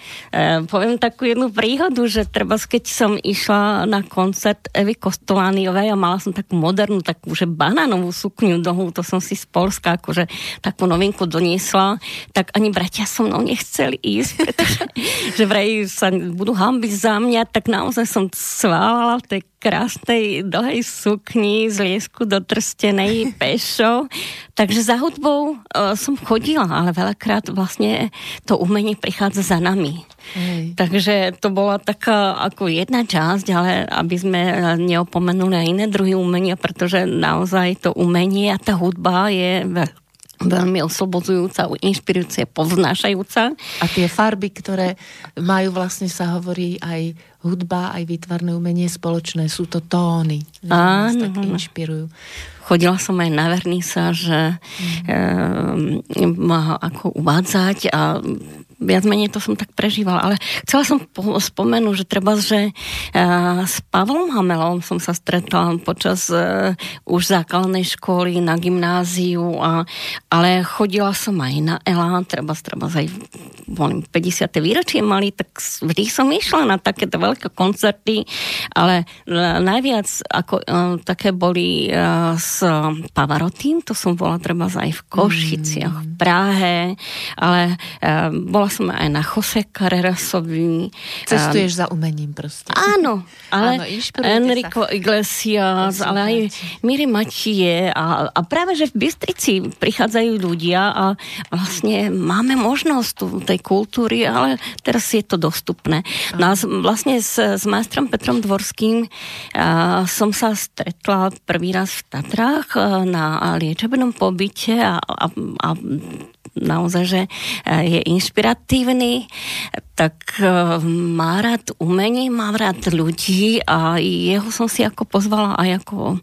poviem takú jednu príhodu, že treba, keď som išla na koncert Evy Kostolániovej a mala som takú modernú, takú, že banánovú sukňu dohu, to som si z Polska akože takú novinku doniesla, tak ani bratia so mnou nechceli ísť, pretože (laughs) že vraj sa budú hambiť za mňa, tak naozaj som svávala v tej krásnej dlhej sukni z liesku do trstenej (laughs) pešo. Takže za hudbou uh, som chodila, ale veľakrát vlastne to umenie prichádza za nami. Hej. Takže to bola taká ako jedna časť, ale aby sme neopomenuli aj iné druhy umenia, pretože naozaj to umenie a tá hudba je veľmi oslobodzujúca, inšpirujúca, povznášajúca. A tie farby, ktoré majú vlastne sa hovorí aj hudba, aj výtvarné umenie spoločné, sú to tóny. že nás Áno, tak inšpirujú. Chodila som aj na vernisáže mm. ma ako uvádzať a viac menej to som tak prežívala, ale chcela som po- spomenúť, že treba, že uh, s Pavlom Hamelom som sa stretla počas uh, už základnej školy na gymnáziu, a, ale chodila som aj na Elán, treba, treba aj boli 50. výročie mali, tak vždy som išla na takéto veľké koncerty, ale uh, najviac ako uh, také boli uh, s Pavarotým, to som bola treba aj v Košiciach, v Prahe, ale uh, bola som aj na Jose Carrerasovi. Cestuješ za umením proste. Áno, ale Áno, Enrico Iglesias, ale aj Miri Matie a, a práve, že v Bystrici prichádzajú ľudia a vlastne máme možnosť tu tej kultúry, ale teraz je to dostupné. No a s- vlastne s, s majstrom Petrom Dvorským a, som sa stretla prvý raz v Tatrách a, na liečebnom pobyte a, a, a naozaj, že je inšpiratívny, tak má rád umenie, má rád ľudí a jeho som si ako pozvala aj ako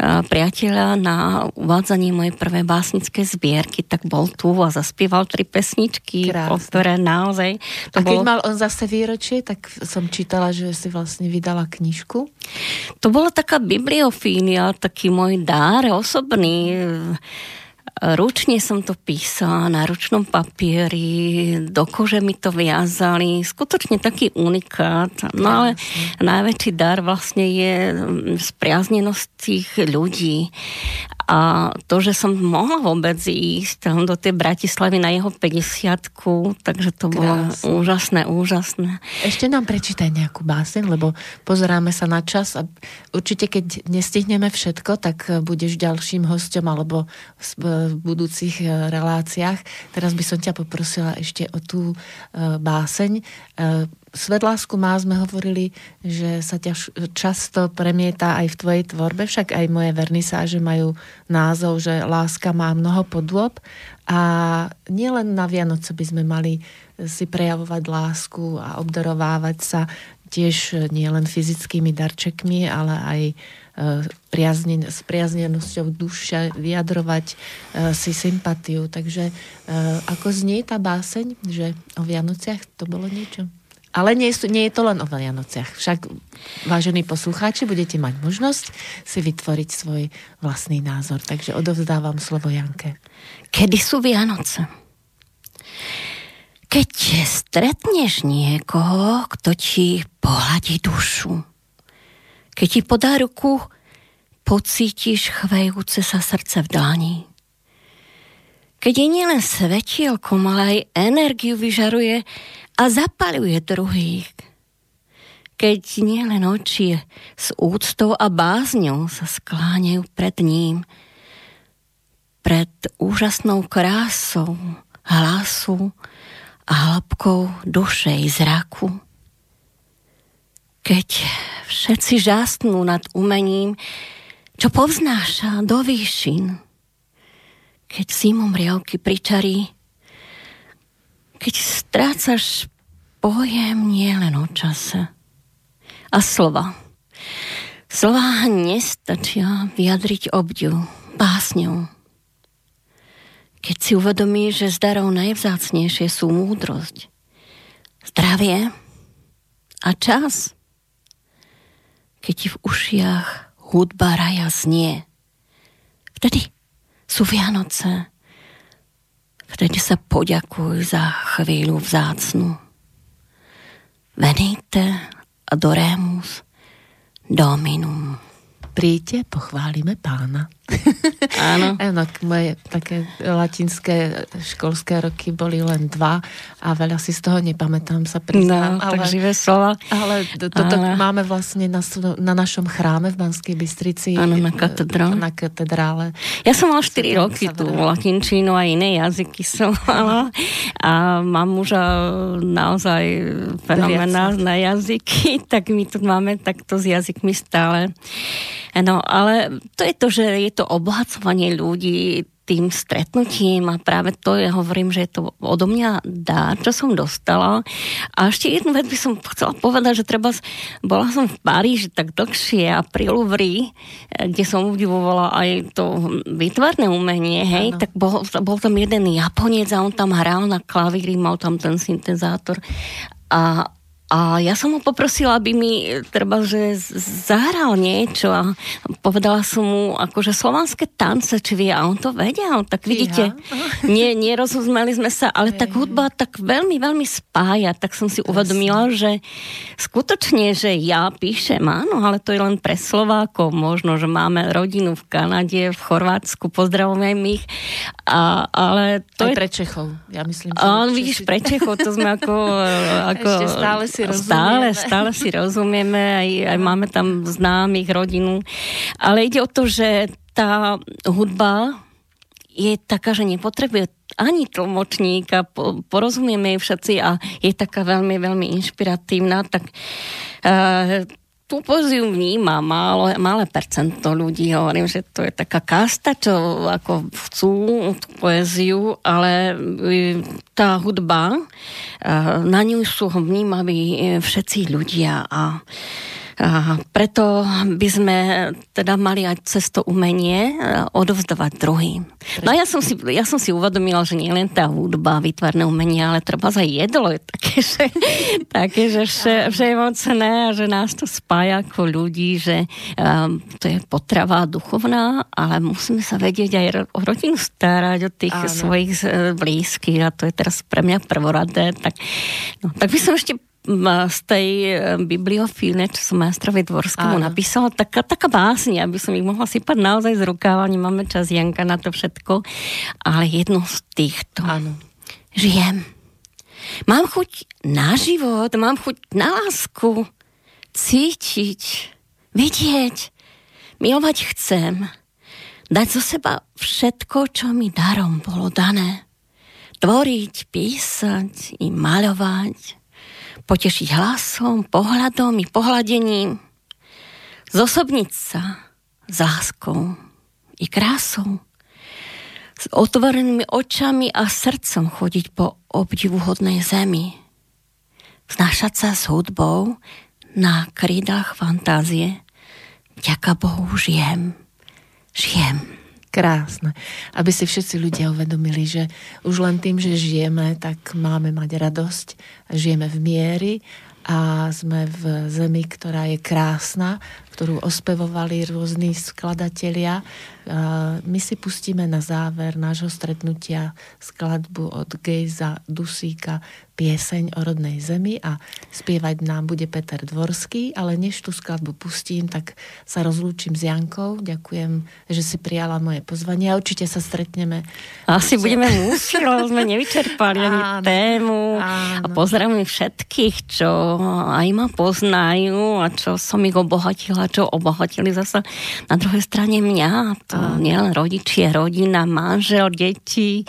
priateľa na uvádzanie mojej prvej básnické zbierky, tak bol tu a zaspieval tri pesničky, Krásne. ktoré naozaj... To a keď bol... mal on zase výročie, tak som čítala, že si vlastne vydala knižku. To bola taká bibliofínia, taký môj dár osobný Ručne som to písala na ručnom papieri, do kože mi to viazali, skutočne taký unikát. No ale najväčší dar vlastne je spriaznenosť tých ľudí. A to, že som mohla vôbec ísť tam do tej Bratislavy na jeho 50 takže to Krásne. bolo úžasné, úžasné. Ešte nám prečítaj nejakú báseň, lebo pozeráme sa na čas a určite keď nestihneme všetko, tak budeš ďalším hostom alebo v budúcich e, reláciách. Teraz by som ťa poprosila ešte o tú báseň. E, Svedlásku má sme hovorili, že sa ťa často premieta aj v tvojej tvorbe, však aj moje vernisáže majú názov, že láska má mnoho podôb a nielen na Vianoce by sme mali si prejavovať lásku a obdarovávať sa tiež nielen fyzickými darčekmi, ale aj priazne, s priaznenosťou duše vyjadrovať si sympatiu. Takže ako znie tá báseň, že o Vianociach to bolo niečo? Ale nie, nie je to len o Vianociach. Však, vážení poslucháči, budete mať možnosť si vytvoriť svoj vlastný názor. Takže odovzdávam slovo Janke. Kedy sú Vianoce? Keď stretneš niekoho, kto ti pohľadí dušu. Keď ti podá ruku, pocítiš chvejúce sa srdce v dlani. Keď je nielen svetielkom, ale aj energiu vyžaruje, a zapaluje druhých. Keď nielen oči s úctou a bázňou sa skláňajú pred ním, pred úžasnou krásou, hlasu a hĺbkou duše i zraku. Keď všetci žásnú nad umením, čo povznáša do výšin, keď zimom riavky pričarí, keď strácaš pojem nie len o čase. A slova. Slova nestačia vyjadriť obdiv, básňou. Keď si uvedomíš, že z najvzácnejšie sú múdrosť, zdravie a čas. Keď ti v ušiach hudba raja znie, vtedy sú Vianoce Vtedy sa poďakuj za chvíľu vzácnu. Venite adoremus Dominum. Príďte, pochválime pána. (laughs) Áno. Áno, moje také latinské školské roky boli len dva a veľa si z toho nepamätám, sa priznám. No, ale, tak živé slova. Ale toto ale... máme vlastne na, na našom chráme v Banskej Bystrici. Áno, na katedrále. Na katedrále. Ja som mala 4 roky tú latinčínu a iné jazyky som (laughs) mala a mám už naozaj fenomenálne jazyky, (laughs) tak my tu máme takto s jazykmi stále. No, ale to je to, že je to obohacovanie ľudí tým stretnutím a práve to ja hovorím, že je to odo mňa dá, čo som dostala. A ešte jednu vec by som chcela povedať, že treba, bola som v Paríži tak dlhšie a pri Louvre, kde som obdivovala aj to výtvarné umenie, hej, ano. tak bol, bol tam jeden Japonec a on tam hral na klavíri, mal tam ten syntezátor a a ja som ho poprosila, aby mi treba, že zahral niečo a povedala som mu akože slovanské tance, či vie, a on to vedel. Tak vidíte, nie, nerozumeli sme sa, ale tak hudba tak veľmi, veľmi spája. Tak som si uvedomila, že skutočne, že ja píšem, áno, ale to je len pre Slovákov. Možno, že máme rodinu v Kanade, v Chorvátsku, pozdravujem ich. A, ale to Aj je... pre Čechov, ja myslím. Že vidíš, pre Čechov, to sme ako... (laughs) ako Ešte stále si rozumieme. Stále, stále si rozumieme, aj, aj máme tam známych rodinu. Ale ide o to, že tá hudba je taká, že nepotrebuje ani tlmočníka, porozumieme jej všetci a je taká veľmi, veľmi inšpiratívna, tak uh, tú poéziu vníma málo, malé percento ľudí. Hovorím, že to je taká kasta, čo ako chcú tú poéziu, ale e, tá hudba, e, na ňu sú vnímaví všetci ľudia a a preto by sme teda mali aj cez to umenie e, odovzdávať druhým. No ja som si, ja som si uvedomila, že nie len tá hudba, vytvarné umenie, ale treba aj jedlo je také, (laughs) že, také, že vše, vše je mocné a že nás to spája ako ľudí, že um, to je potrava duchovná, ale musíme sa vedieť aj o rodinu starať, o tých Áno. svojich e, blízkych a to je teraz pre mňa prvoradé. Tak, no, tak by som ešte z tej e, bibliofíne, čo som majstrovi Dvorskému napísala, taká, taká básne, aby som ich mohla sypať naozaj z rukáva, nemáme čas Janka na to všetko, ale jednu z týchto. Áno. Žijem. Mám chuť na život, mám chuť na lásku, cítiť, vidieť, milovať chcem, dať zo seba všetko, čo mi darom bolo dané. Tvoriť, písať i maľovať, potešiť hlasom, pohľadom i pohľadením, zosobniť sa s láskou i krásou, s otvorenými očami a srdcom chodiť po obdivuhodnej zemi, znášať sa s hudbou na krídach fantázie. Ďaká Bohu žijem, žijem krásne. Aby si všetci ľudia uvedomili, že už len tým, že žijeme, tak máme mať radosť. Žijeme v miery a sme v zemi, ktorá je krásna, ktorú ospevovali rôzni skladatelia. My si pustíme na záver nášho stretnutia skladbu od Gejza Dusíka pieseň o rodnej zemi a spievať nám bude Peter Dvorský, ale než tú skladbu pustím, tak sa rozlúčim s Jankou. Ďakujem, že si prijala moje pozvanie a určite sa stretneme. Asi budeme musieť, lebo sme nevyčerpali ani tému áno. a pozdravím všetkých, čo aj ma poznajú a čo som ich obohatila, čo obohatili zasa na druhej strane mňa. To nielen rodičia, rodina, manžel, deti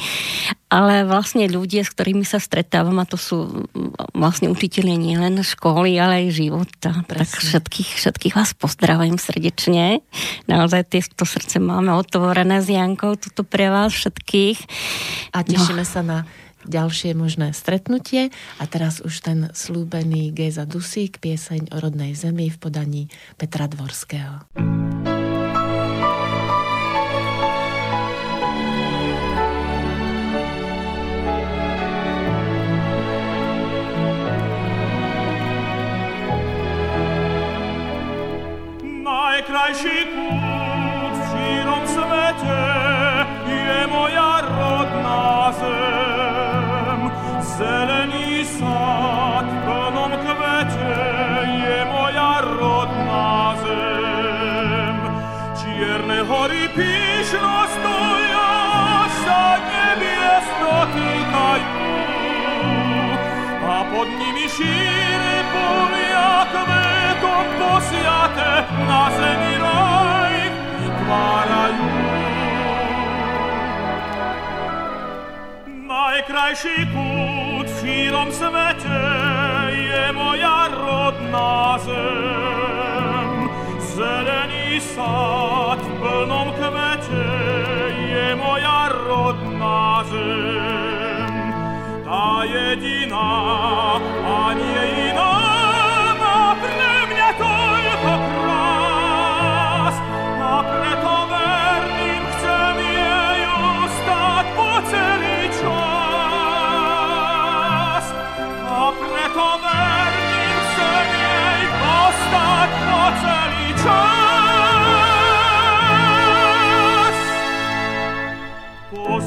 ale vlastne ľudia, s ktorými sa stretávam, a to sú vlastne učiteľe nielen školy, ale aj života. Presne. Tak všetkých, všetkých vás pozdravujem srdečne. Naozaj tieto srdce máme otvorené s Jankou, toto pre vás všetkých. A tešíme no. sa na ďalšie možné stretnutie a teraz už ten slúbený Geza Dusík, pieseň o rodnej zemi v podaní Petra Dvorského. najkrajší kút hory píšno stoja, sa nebies dotýkajú a pod nimi šíre polia kvete svetom posiate na zemi raj tvárajú. Najkrajší kút v šírom svete je moja rodna zem. Zeleni sad w pełną kwecie je moja rodna zem. Ta jedina, a nie inaczej,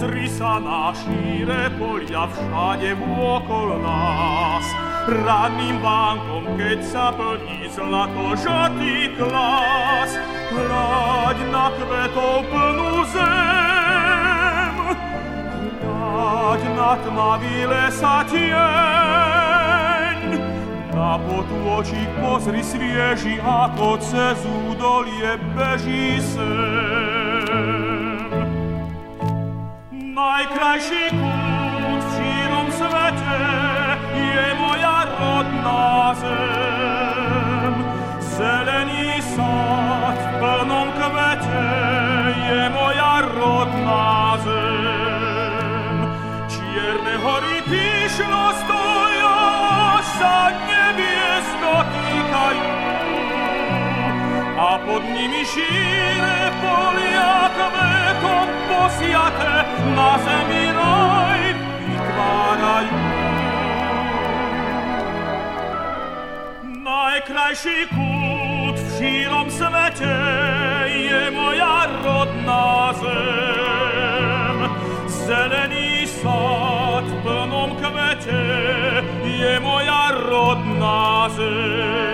Pozri sa na šíre polia všade vôkol nás. Ranným vánkom, keď sa plní zlato žatý klas, hľaď na kvetov plnú zem. Hľaď na tmavý lesa tieň, na potôčik pozri svieži, ako cez údolie beží sem. najkrajši put širom svete je moja rodna zem. Zeleni sad v plnom kvete je moja rodna zem. Čierne hori pišno pod nimi sine poliacve composiate na zemi raj i Najkrajszy kut w sirom swecie je moja rodna zem. Zeleni sad pełną kwecie je moja rodna zem.